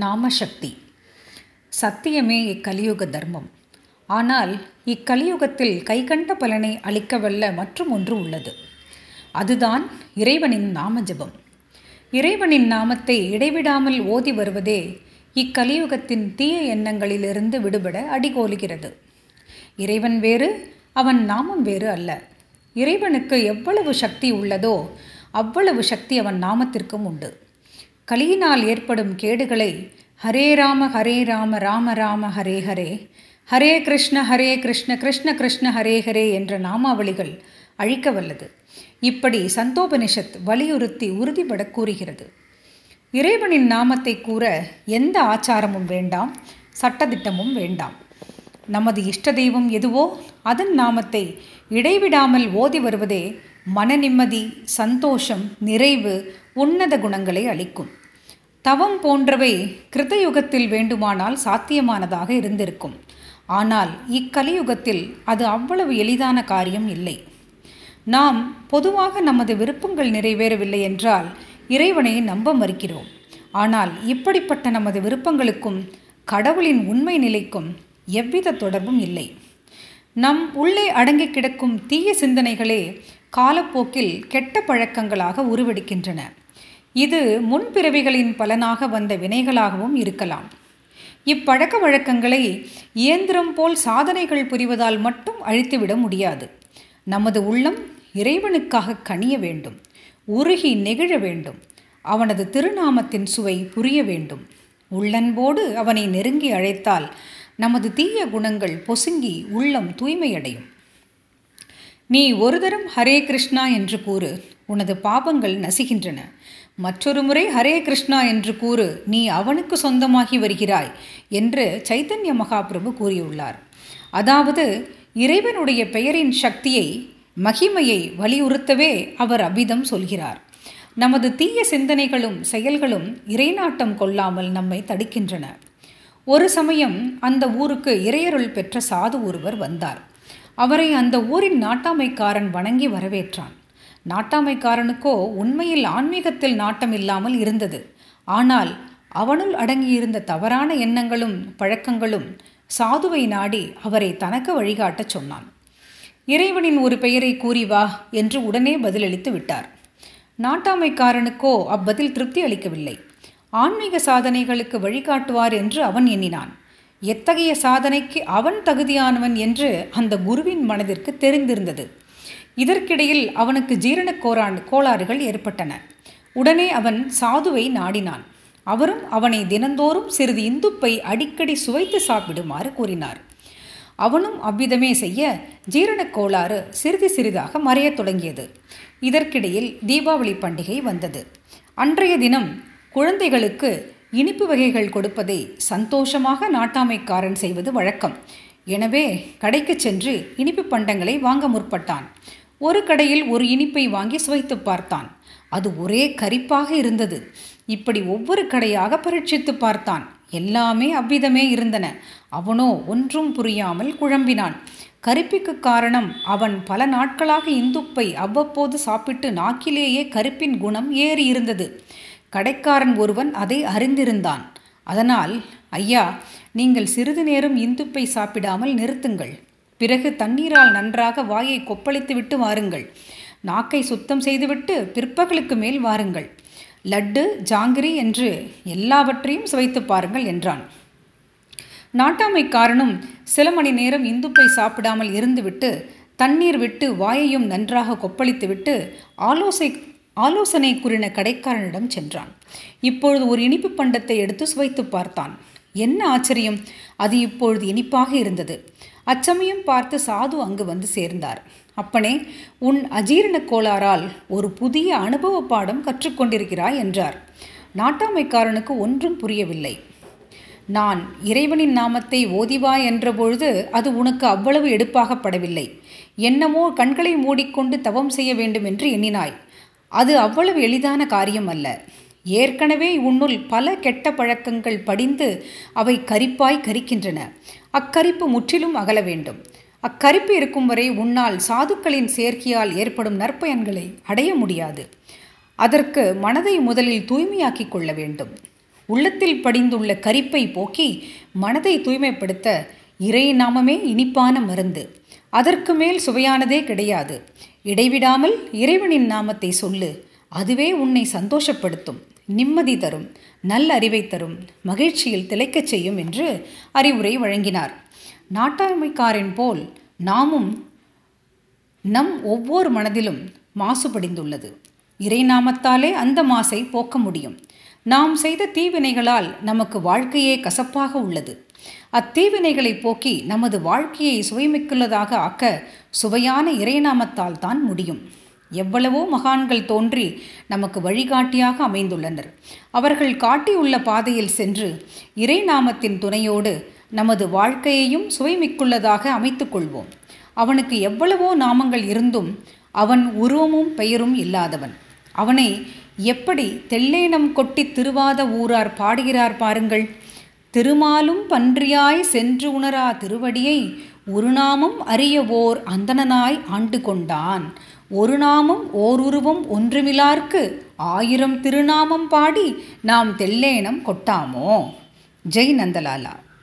நாமசக்தி. சத்தியமே இக்கலியுக தர்மம். ஆனால் இக்கலியுகத்தில் கைகண்ட பலனை அளிக்கவல்ல மற்றும் ஒன்று உள்ளது. அதுதான் இறைவனின் நாம ஜபம் இறைவனின் நாமத்தை இடைவிடாமல் ஓதி வருவதே இக்கலியுகத்தின் தீய எண்ணங்களிலிருந்து விடுபட அடிகோலுகிறது. இறைவன் வேறு அவன் நாமம் வேறு அல்ல. இறைவனுக்கு எவ்வளவு சக்தி உள்ளதோ அவ்வளவு சக்தி அவன் நாமத்திற்கும் உண்டு. கலியினால் ஏற்படும் கேடுகளை ஹரே ராம ஹரே ராம ராம ராம ஹரே ஹரே ஹரே கிருஷ்ண ஹரே கிருஷ்ண கிருஷ்ண கிருஷ்ண ஹரே ஹரே என்ற நாமாவளிகள் அழிக்க வல்லது. இப்படி சந்தோபனிஷத் வலியுறுத்தி உறுதிபட கூறுகிறது. இறைவனின் நாமத்தை கூற எந்த ஆச்சாரமும் வேண்டாம் சட்டதிட்டமும் வேண்டாம். நமது இஷ்ட தெய்வம் எதுவோ அதன் நாமத்தை இடைவிடாமல் ஓதி வருவதே மன நிம்மதி சந்தோஷம் நிறைவு உன்னத குணங்களை அளிக்கும். தவம் போன்றவை கிருதயுகத்தில் வேண்டுமானால் சாத்தியமானதாக இருந்திருக்கும். ஆனால் இக்கலியுகத்தில் அது அவ்வளவு எளிதான காரியம் இல்லை. நாம் பொதுவாக நமது விருப்பங்கள் நிறைவேறவில்லை என்றால் இறைவனை நம்ப மறுக்கிறோம். ஆனால் இப்படிப்பட்ட நமது விருப்பங்களுக்கும் கடவுளின் உண்மை நிலைக்கும் எவ்வித தொடர்பும் இல்லை. நம் உள்ளே அடங்கி கிடக்கும் தீய சிந்தனைகளே காலப்போக்கில் கெட்ட பழக்கங்களாக உருவெடுக்கின்றன. இது முன்பிறவிகளின் பலனாக வந்த வினைகளாகவும் இருக்கலாம். இப்பழக்க வழக்கங்களை இயந்திரம் போல் சாதனைகள் புரிவதால் மட்டும் அழித்துவிட முடியாது. நமது உள்ளம் இறைவனுக்காக கனிய வேண்டும் உருகி நெகிழ வேண்டும் அவனது திருநாமத்தின் சுவை புரிய வேண்டும். உள்ளன்போடு அவனை நெருங்கி அழைத்தால் நமது தீய குணங்கள் பொசுங்கி உள்ளம் தூய்மையடையும். நீ ஒரு தரம் ஹரே கிருஷ்ணா என்று கூறு உனது பாபங்கள் நசிகின்றன. மற்றொரு முறை ஹரே கிருஷ்ணா என்று கூறு நீ அவனுக்கு சொந்தமாகி வருகிறாய் என்று சைத்தன்ய மகாபிரபு கூறியுள்ளார். அதாவது இறைவனுடைய பெயரின் சக்தியை மகிமையை வலியுறுத்தவே அவர் அபிதம் சொல்கிறார். நமது தீய சிந்தனைகளும் செயல்களும் இறைநாட்டம் கொள்ளாமல் நம்மை தடுக்கின்றன. ஒரு சமயம் அந்த ஊருக்கு இறையருள் பெற்ற சாது ஒருவர் வந்தார். அவரை அந்த ஊரின் நாட்டாமைக்காரன் வணங்கி வரவேற்றான். நாட்டாமைக்காரனுக்கோ உண்மையில் ஆன்மீகத்தில் நாட்டம் இல்லாமல் இருந்தது. ஆனால் அவனுள் அடங்கியிருந்த தவறான எண்ணங்களும் பழக்கங்களும் சாதுவை நாடி அவரை தனக்கு வழிகாட்டச் சொன்னான். இறைவனின் ஒரு பெயரை கூறி வா என்று உடனே பதிலளித்து விட்டார். நாட்டாமைக்காரனுக்கோ அப்பதில் திருப்தி அளிக்கவில்லை. ஆன்மீக சாதனைகளுக்கு வழிகாட்டுவார் என்று அவன் எண்ணினான். எத்தகைய சாதனைக்கு அவன் தகுதியானவன் என்று அந்த குருவின் மனதிற்கு தெரிந்திருந்தது. இதற்கிடையில் அவனுக்கு ஜீரண கோரான் கோளாறுகள் ஏற்பட்டன. உடனே அவன் சாதுவை நாடினான். அவரும் அவனை தினந்தோறும் சிறிது இந்துப்பை அடிக்கடி சுவைத்து சாப்பிடுமாறு கூறினார். அவனும் அவ்விதமே செய்ய ஜீரணக் கோளாறு சிறிது சிறிதாக மறையத் தொடங்கியது. இதற்கிடையில் தீபாவளி பண்டிகை வந்தது. அன்றைய தினம் குழந்தைகளுக்கு இனிப்பு வகைகள் கொடுப்பதை சந்தோஷமாக நாட்டாமைக்காரன் செய்வது வழக்கம். எனவே கடைக்கு சென்று இனிப்பு பண்டங்களை வாங்க முற்பட்டான். ஒரு கடையில் ஒரு இனிப்பை வாங்கி சுவைத்து பார்த்தான். அது ஒரே கரிப்பாக இருந்தது. இப்படி ஒவ்வொரு கடையாக பரீட்சித்து பார்த்தான். எல்லாமே அவ்விதமே இருந்தன. அவனோ ஒன்றும் புரியாமல் குழம்பினான். கருப்பிக்கு காரணம் அவன் பல நாட்களாக இந்துப்பை அவ்வப்போது சாப்பிட்டு நாக்கிலேயே கருப்பின் குணம் ஏறி இருந்தது கடைக்காரன் ஒருவன் அதை அறிந்திருந்தான். அதனால் ஐயா நீங்கள் சிறிது நேரம் இந்துப்பை சாப்பிடாமல் நிறுத்துங்கள். பிறகு தண்ணீரால் நன்றாக வாயை கொப்பளித்து விட்டு வாருங்கள். நாக்கை சுத்தம் செய்துவிட்டு பிற்பகலுக்கு மேல் வாருங்கள். லட்டு ஜாங்கிரி என்று எல்லாவற்றையும் சுவைத்து பாருங்கள் என்றான். நாட்டாமைக்காரனும் சில மணி நேரம் இந்துப்பை சாப்பிடாமல் இருந்துவிட்டு தண்ணீர் விட்டு வாயையும் நன்றாக கொப்பளித்துவிட்டு ஆலோசை ஆலோசனை கூறின கடைக்காரனிடம் சென்றான். இப்பொழுது ஒரு இனிப்பு பண்டத்தை எடுத்து சுவைத்து பார்த்தான். என்ன ஆச்சரியம்! அது இப்பொழுது இனிப்பாக இருந்தது. அச்சமயம் பார்த்து சாது அங்கு வந்து சேர்ந்தார். அப்பனே உன் அஜீரண கோளாறால் ஒரு புதிய அனுபவ பாடம் கற்றுக்கொண்டிருக்கிறாய் என்றார். நாட்டாமைக்காரனுக்கு ஒன்றும் புரியவில்லை. நான் இறைவனின் நாமத்தை ஓதிவா என்றபொழுது அது உனக்கு அவ்வளவு எடுப்பாகப்படவில்லை. என்னமோ கண்களை மூடிக்கொண்டு தவம் செய்ய வேண்டும் என்று எண்ணினாய். அது அவ்வளவு எளிதான காரியம் அல்ல. ஏற்கனவே உன்னுள் பல கெட்ட பழக்கங்கள் படிந்து அவை கரிப்பாய் கரிக்கின்றன. அக்கரிப்பு முற்றிலும் அகல வேண்டும். அக்கரிப்பு இருக்கும் வரை உன்னால் சாதுக்களின் சேர்க்கையால் ஏற்படும் நற்பயன்களை அடைய முடியாது. அதற்கு மனதை முதலில் தூய்மையாக்கிக் கொள்ள வேண்டும். உள்ளத்தில் படிந்துள்ள கரிப்பை போக்கி மனதை தூய்மைப்படுத்த இறை நாமமே இனிப்பான மருந்து. அதற்கு மேல் சுவையானதே கிடையாது. இடைவிடாமல் இறைவனின் நாமத்தை சொல்லு. அதுவே உன்னை சந்தோஷப்படுத்தும் நிம்மதி தரும் நல்ல அறிவை தரும் மகிழ்ச்சியில் திளைக்கச் செய்யும் என்று அறிவுரை வழங்கினார். நாட்டாமைக்காரன் போல் நாமும் நம் ஒவ்வொரு மனதிலும் மாசுபடிந்துள்ளது. இறைநாமத்தாலே அந்த மாசை போக்க முடியும். நாம் செய்த தீவினைகளால் நமக்கு வாழ்க்கையே கசப்பாக உள்ளது. அத்தீவினைகளை போக்கி நமது வாழ்க்கையை சுவைமிக்குள்ளதாக ஆக்க சுவையான இறைநாமத்தால் தான் முடியும். எவ்வளவோ மகான்கள் தோன்றி நமக்கு வழிகாட்டியாக அமைந்துள்ளனர். அவர்கள் காட்டியுள்ள பாதையில் சென்று இறைநாமத்தின் துணையோடு நமது வாழ்க்கையையும் சுவைமிக்குள்ளதாக அமைத்துக் கொள்வோம். அவனுக்கு எவ்வளவோ நாமங்கள் இருந்தும் அவன் உருவமும் பெயரும் இல்லாதவன். அவனை எப்படி தெல்லேனம் கொட்டி திருவாத ஊரார் பாடுகிறார் பாருங்கள். திருமாலும் பன்றியாய் சென்று உணரா திருவடியை ஒரு நாமம் அறிய ஓர் அந்தணனாய் ஆண்டு கொண்டான். ஒரு நாமம் ஓருருவம் ஒன்றுமிலார்க்கு ஆயிரம் திருநாமம் பாடி நாம் தெல்லேனம் கொட்டாமோ? ஜெய் நந்தலாலா.